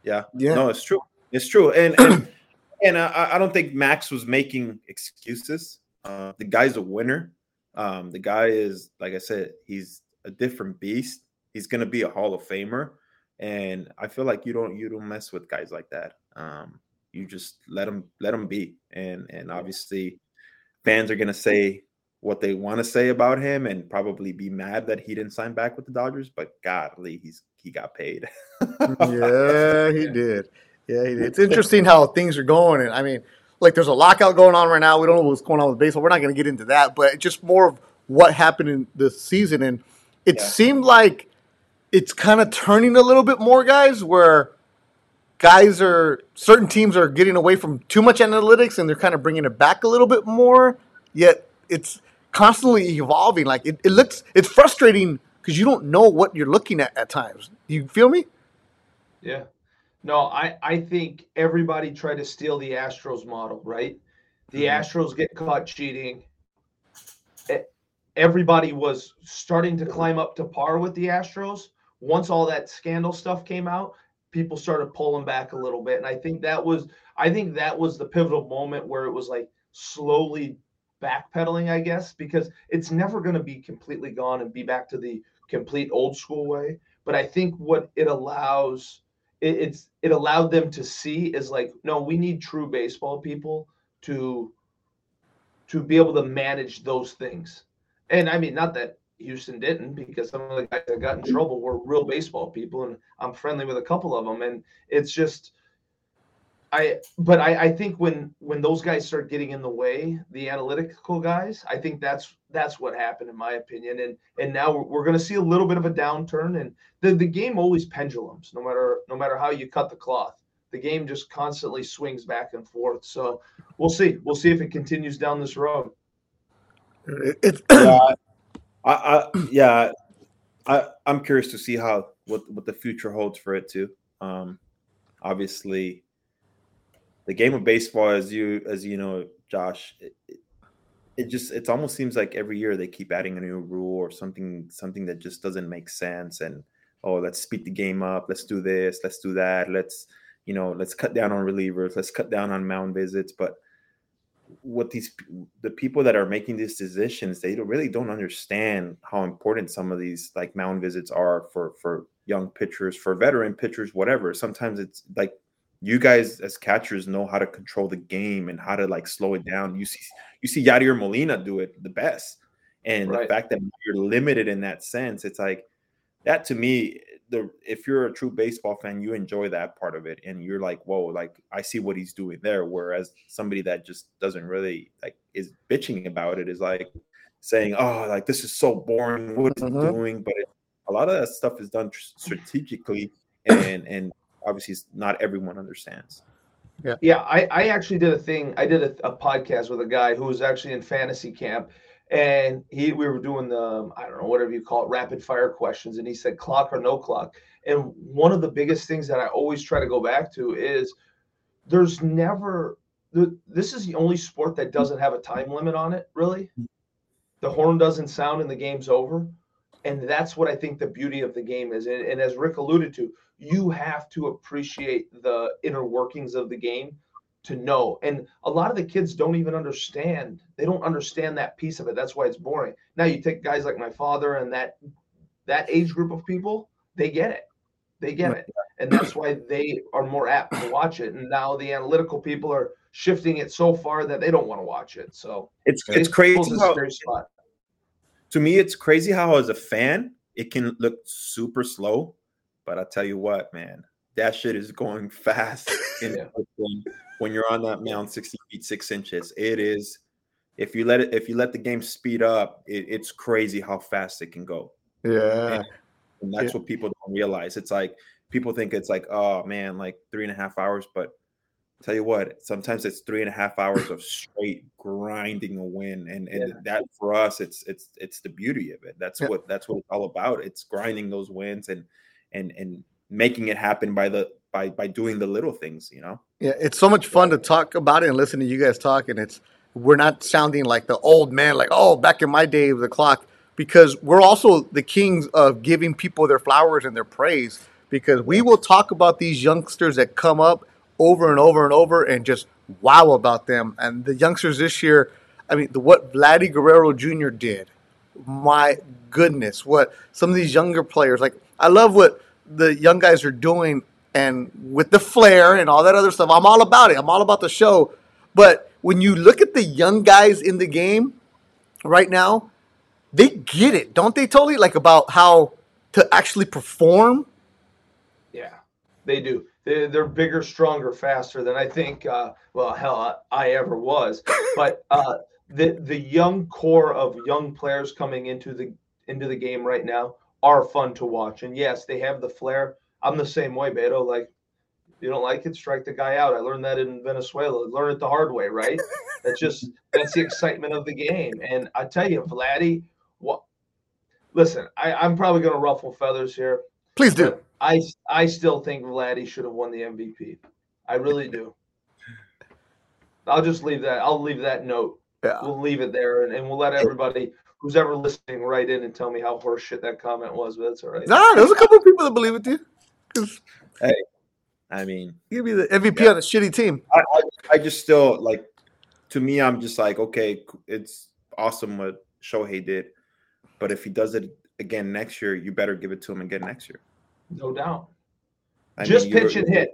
Yeah. Yeah. No, it's true. It's true. And and, and I, I don't think Max was making excuses. Uh, the guy's a winner. Um, the guy is, like I said, he's a different beast. He's gonna be a Hall of Famer. And I feel like you don't you don't mess with guys like that. Um, you just let them let them be. And and obviously fans are gonna say what they want to say about him and probably be mad that he didn't sign back with the Dodgers, but godly, he's he got paid. Yeah, he did. Yeah, he did. It's interesting how things are going, and I mean, like there's a lockout going on right now. We don't know what's going on with baseball. We're not going to get into that, but just more of what happened in this season, and it Yeah. seemed like it's kind of turning a little bit more, guys, where guys are certain teams are getting away from too much analytics and they're kind of bringing it back a little bit more. Yet it's constantly evolving. Like it, it looks, it's frustrating because you don't know what you're looking at at times. You feel me? Yeah. No, I, I think everybody tried to steal the Astros model, right? The Mhm. Astros get caught cheating. Everybody was starting to climb up to par with the Astros. Once all that scandal stuff came out, people started pulling back a little bit. And I think that was I think that was the pivotal moment where it was like slowly backpedaling, I guess, because it's never going to be completely gone and be back to the complete old school way. But I think what it allows it, it's it allowed them to see is like no we need true baseball people to to be able to manage those things. And i mean not that houston didn't because some of the guys that got in trouble were real baseball people and i'm friendly with a couple of them and it's just i but i i think when when those guys start getting in the way the analytical guys i think that's that's what happened in my opinion. And and now we're, we're going to see a little bit of a downturn and the, the game always pendulums no matter no matter how you cut the cloth. The game just constantly swings back and forth. So we'll see. We'll see if it continues down this road. It- It's yeah, I, I yeah, I I'm curious to see how what what the future holds for it too. Um, obviously, the game of baseball, as you as you know, Josh, it, it, just it almost seems like every year they keep adding a new rule or something something that just doesn't make sense. And oh, let's speed the game up. Let's do this. Let's do that. Let's you know let's cut down on relievers. Let's cut down on mound visits. But what these the people that are making these decisions they don't, really don't understand how important some of these like mound visits are for for young pitchers for veteran pitchers whatever sometimes it's like you guys as catchers know how to control the game and how to like slow it down you see you see Yadier Molina do it the best and Right. the fact that you're limited in that sense it's like that to me the if you're a true baseball fan you enjoy that part of it and you're like whoa like i see what he's doing there whereas somebody that just doesn't really like is bitching about it is like saying oh like this is so boring what is he Mhm. doing but it, a lot of that stuff is done tr- strategically and and obviously not everyone understands Yeah, yeah. I, I actually did a thing. I did a, a podcast with a guy who was actually in fantasy camp, and he we were doing the I don't know whatever you call it rapid fire questions, and he said clock or no clock. And one of the biggest things that I always try to go back to is there's never the, this is the only sport that doesn't have a time limit on it. Really, mm-hmm. the horn doesn't sound and the game's over, and that's what I think the beauty of the game is. And, and as Rick alluded to, you have to appreciate the inner workings of the game to know. And a lot of the kids don't even understand. They don't understand that piece of it. That's why it's boring. Now you take guys like my father and that that age group of people, they get it. They get it. And that's why they are more apt to watch it. And now the analytical people are shifting it so far that they don't want to watch it. So it's it's baseball's crazy how, scary spot. To me it's crazy how as a fan it can look super slow but i tell you what man that shit is going fast in Yeah. when, when you're on that mound 60 feet 6 inches it is if you let it if you let the game speed up it, it's crazy how fast it can go yeah. and that's Yeah. what people don't realize it's like people think it's like oh man like three and a half hours but tell you what, sometimes it's three and a half hours of straight grinding a win, and and Yeah. that for us, it's it's it's the beauty of it. That's Yeah. what that's what it's all about. It's grinding those wins and and and making it happen by the by by doing the little things. You know. Yeah, it's so much fun to talk about it and listen to you guys talk, and it's we're not sounding like the old man, like oh, back in my day of the clock, because we're also the kings of giving people their flowers and their praise. Because we will talk about these youngsters that come up over and over and over, and just wow about them. And the youngsters this year, I mean, the, what Vladdy Guerrero Jr. did, my goodness, what some of these younger players like. I love what the young guys are doing, and with the flair and all that other stuff. I'm all about it. I'm all about the show. But when you look at the young guys in the game right now, they get it, don't they? Totally like about how to actually perform. Yeah, they do. They're, they're bigger, stronger, faster than I think. Uh, well, hell, I, I ever was. But uh, the the young core of young players coming into the into the game right now are fun to watch. And yes, they have the flair. I'm the same way, Beto. Like, you don't like it, strike the guy out. I learned that in Venezuela. Learn it the hard way, right? That's just that's the excitement of the game. And I tell you, Vladdy, what? Listen, I, I'm probably going to ruffle feathers here. Please do. But I I still think Vladdy should have won the MVP. I really do. I'll just leave that. I'll leave that note. Yeah. We'll leave it there, and, and we'll let everybody who's ever listening write in and tell me how horseshit that comment was. But that's all right. Nah, there's a couple of people that believe it too. Because I mean, you be the MVP on a shitty team. I, I, I just still like to me i'm just like okay it's awesome what shohei did but if he does it again next year you better give it to him again next year No doubt. I just mean, pitch and hit.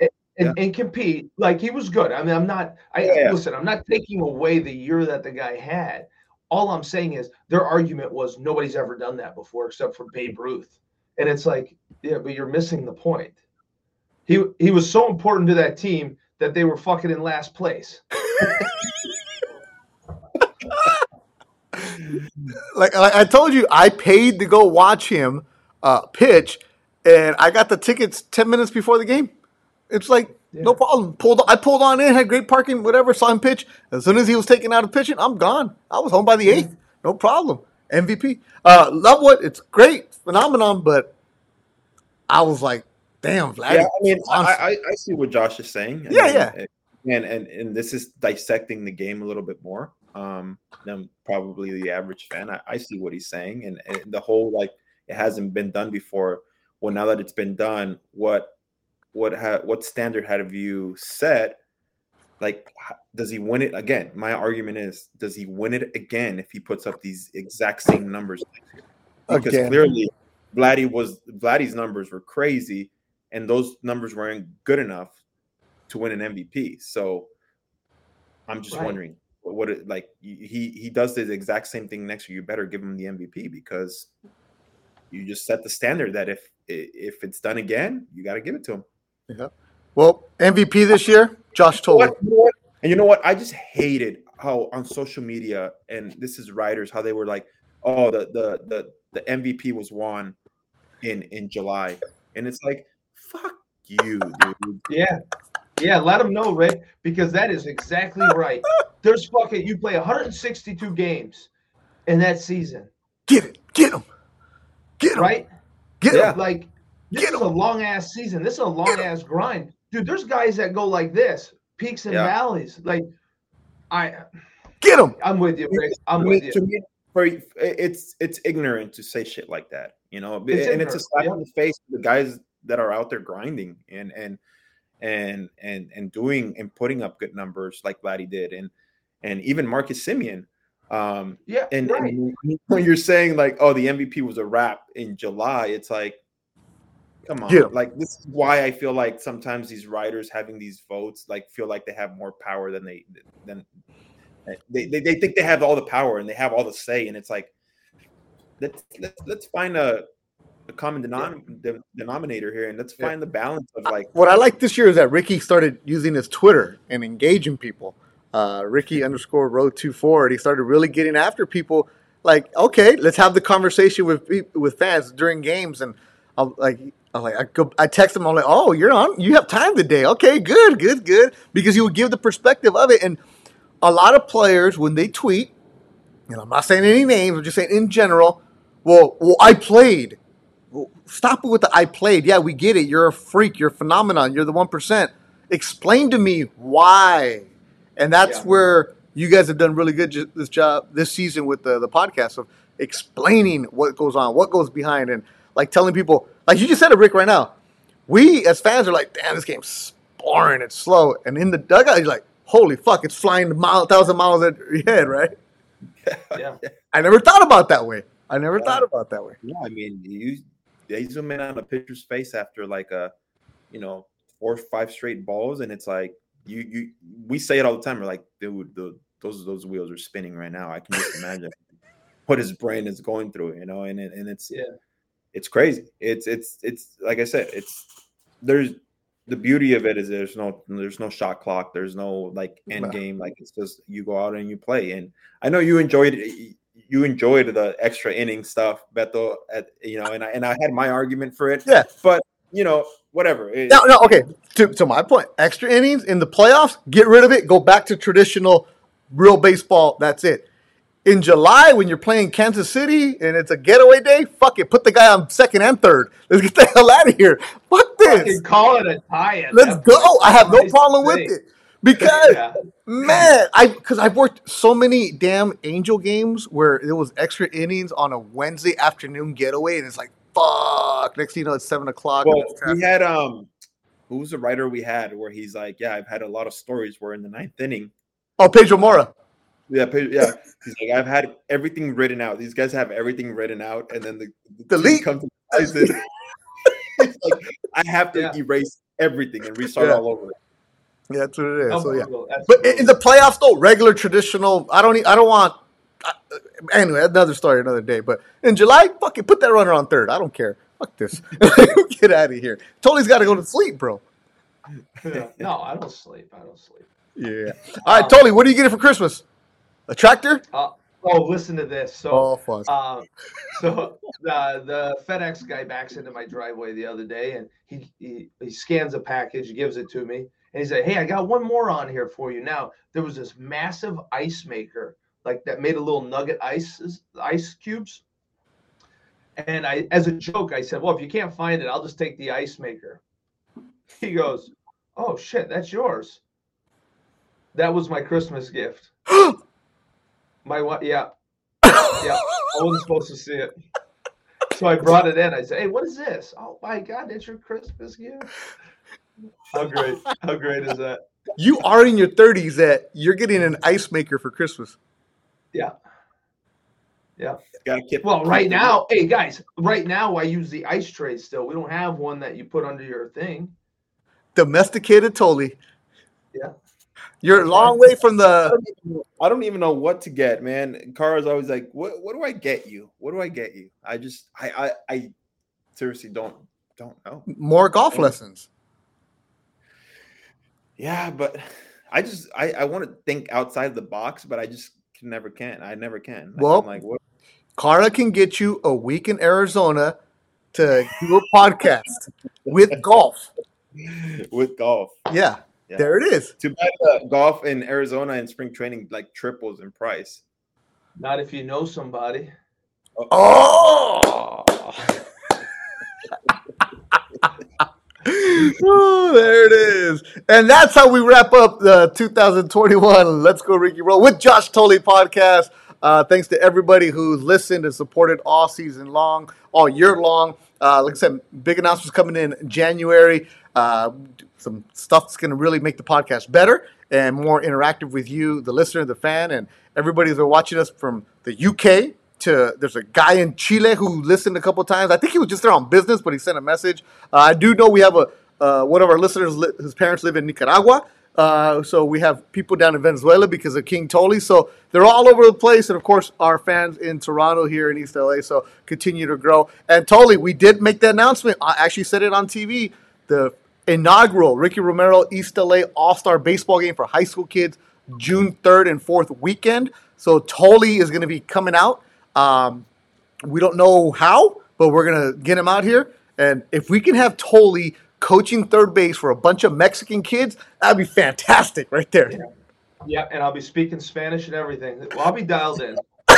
And, and, and compete like he was good. I mean, I'm not. I Yeah, yeah. listen. I'm not taking away the year that the guy had. All I'm saying is their argument was nobody's ever done that before except for Babe Ruth, and it's like, yeah, but you're missing the point. He he was so important to that team that they were fucking in last place. Like I, I told you, I paid to go watch him uh, pitch, and I got the tickets ten minutes before the game. It's like no problem. Pulled I pulled on in, had great parking, whatever. Saw him pitch. As soon as he was taken out of pitching, I'm gone. I was home by the eighth. No problem. MVP. Uh, love what it's great, phenomenon. But I was like, damn, Vlad. yeah i mean I, I i see what josh is saying I Yeah, mean, yeah. and and and this is dissecting the game a little bit more um than probably the average fan. I, I see what he's saying and, and the whole like it hasn't been done before. Well now that it's been done what what ha- what standard have you set? Like does he win it again? My argument is does he win it again if he puts up these exact same numbers because Again. clearly Vladdy was Vladdy's numbers were crazy and those numbers weren't good enough to win an MVP so I'm just Right. wondering what, what it like he he does the exact same thing next year you better give him the MVP because you just set the standard that if if it's done again you got to give it to him Yeah. well, MVP this year, Josh told what, you know what? And you know what? I just hated how on social media, and this is writers, how they were like, "Oh, the the the the MVP was won in in July," and it's like, "Fuck you, dude." Yeah. Yeah, let them know, Rick, because that is exactly right. There's fucking you play 162 games in that season, Get it, get him, get him, right? get Yeah. Like this Get is a long ass season. This is a long ass grind. Dude, there's guys that go like this, peaks and Yeah. valleys. Like I Get them. I'm with you, Rick. I'm to with you. to me, for it's it's ignorant to say shit like that, you know. It's and it's a slap yeah. in the face to the guys that are out there grinding and and and and and doing and putting up good numbers like Vladdy did, and and even Marcus Semien. Um, Yeah, and, right. and when you're saying like, oh, the MVP was a wrap in July, it's like, come on, Yeah. like this is why I feel like sometimes these writers having these votes like feel like they have more power than they than they, they, they think they have all the power and they have all the say, and it's like let's let's, let's find a a common denom- de- denominator here, and let's Yeah. find the balance of like What I like this year is that Ricky started using his Twitter and engaging people. Uh, Ricky underscore road two forward. He started really getting after people. Like, okay, let's have the conversation with with fans during games, and I'll, like I was like, I go, I text him. I'm like, oh, you're on. You have time today. Okay, good, good, good. Because he would give the perspective of it, and a lot of players when they tweet, and I'm not saying any names, I'm just saying in general. Well, well, I played. Well, stop it with the I played. Yeah, we get it. You're a freak. You're a phenomenon. You're the one percent. Explain to me why. And that's Yeah. where you guys have done really good this job this season with the the podcast of explaining what goes on, what goes behind, and like telling people, like you just said it, Rick, right now. We as fans are like, damn, this game's boring. It's slow. And in the dugout, you're like, holy fuck, it's flying a mile, thousand miles at your head, right? Yeah. I never thought about that way. I never Yeah. thought about that way. Yeah, I mean, you they zoom in on a pitcher's face after like a, you know, four or five straight balls, and it's like you you we say it all the time. We're like, dude, the, those those wheels are spinning right now. I can just imagine what his brain is going through, you know, and it, and it's Yeah. it's crazy. It's it's it's like I said, it's there's the beauty of it is there's no there's no shot clock, there's no like end Wow. game. Like it's just you go out and you play. And I know you enjoyed it. You enjoyed the extra inning stuff, Beto. At you know, and I and I had my argument for it. Yeah. but you know, whatever. No, no, okay. To, to my point, extra innings in the playoffs, get rid of it. Go back to traditional, real baseball. That's it. In July, when you're playing Kansas City and it's a getaway day, fuck it. Put the guy on second and third. Let's get the hell out of here. Fuck this. Fucking call it a tie. Let's go. I have no problem with it because Yeah. man, I because I've worked so many damn Angel games where there was extra innings on a Wednesday afternoon getaway, and it's like fuck. Next thing you know, it's seven o'clock. Well, it's we had um, who was the writer we had where he's like, yeah, I've had a lot of stories where in the ninth inning, oh, Pedro Moura. yeah, pa- yeah, he's like, I've had everything written out. These guys have everything written out, and then the, the team Delete. comes to ice it. Like, I have to Yeah. erase everything and restart Yeah. all over. Yeah, that's what it is. So yeah. brutal. But in in the playoffs, though, regular traditional. I don't. I don't want. I- Anyway, another story, another day. But in July, fucking put that runner on third. I don't care. Fuck this. Get out of here. Tony's got to go to sleep, bro. No, I don't sleep. I don't sleep. Yeah. All right, Tony. What are you getting for Christmas? A tractor? Uh, oh, listen to this. So, Oh, fuck. uh, so the the FedEx guy backs into my driveway the other day, and he he, he scans a package, gives it to me, and he said, "Hey, I got one more on here for you." Now there was this massive ice maker, like that made a little nugget ice ice cubes. And I, as a joke, I said, "Well, if you can't find it, I'll just take the ice maker." He goes, "Oh shit, that's yours." That was my Christmas gift. My what? Yeah, yeah. I wasn't supposed to see it. So I brought it in. I said, "Hey, what is this? Oh my God, that's your Christmas gift." How great! How great is that? You are in your 30s that you're getting an ice maker for Christmas. Yeah, yeah. Got to keep. Well, right now, hey guys, right now I use the ice tray still. We don't have one that you put under your thing. Domesticated totally. Yeah. You're a long way from the. don't, even know, I don't even know what to get, man. Cara's always like, "What? What do I get you? What do I get you?" I just, I, I, I seriously don't, don't know. More golf lessons. Yeah, but I just, I, I want to think outside the box, but I just can never can. I never can. Like, Well- I'm like, what? Cara can get you a week in Arizona to do a podcast with golf. with golf. Yeah, Yeah. there it is. Too bad uh, golf in Arizona and spring training like triples in price. Not if you know somebody. Oh! oh, there it is. And that's how we wrap up the 2021 Let's Go Ricky Roll with Josh Thole podcast. Uh, thanks to everybody who's listened and supported all season long, all year long. Uh, like I said, big announcements coming in January. Uh, some stuff that's going to really make the podcast better and more interactive with you, the listener, the fan, and everybody who's watching us from the UK to there's a guy in Chile who listened a couple times. I think he was just there on business, but he sent a message. Uh, I do know we have a uh, one of our listeners. Li- his parents live in Nicaragua, uh, so we have people down in Venezuela because of King Thole. So they're all over the place, and of course our fans in Toronto here in East LA. So continue to grow. And Thole, we did make the announcement. I actually said it on TV. The inaugural Ricky Romero East LA All Star Baseball game for high school kids, June third and fourth weekend. So Thole is going to be coming out. Um, we don't know how, but we're gonna get him out here. And if we can have Thole coaching third base for a bunch of Mexican kids, that'd be fantastic right there. Yeah. Yeah, and I'll be speaking Spanish and everything. Well, I'll be dialed in.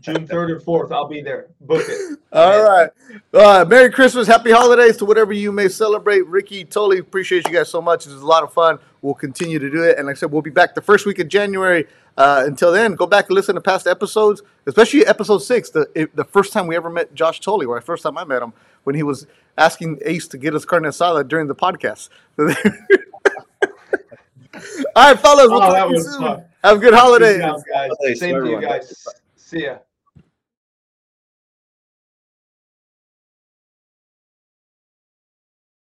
June 3rd or 4th, I'll be there. Book it. All right. Uh, Merry Christmas. Happy holidays to whatever you may celebrate. Ricky, totally appreciate you guys so much. This is a lot of fun. We'll continue to do it. And like I said, we'll be back the first week of January. Uh, until then, go back and listen to past episodes, especially episode six, the the first time we ever met Josh Thole, or the first time I met him, when he was asking Ace to get us carne asada during the podcast. All right, fellas. We'll Oh, talk to you soon. fun. Have a good holiday. Good guys. Holidays Same to you guys. See ya.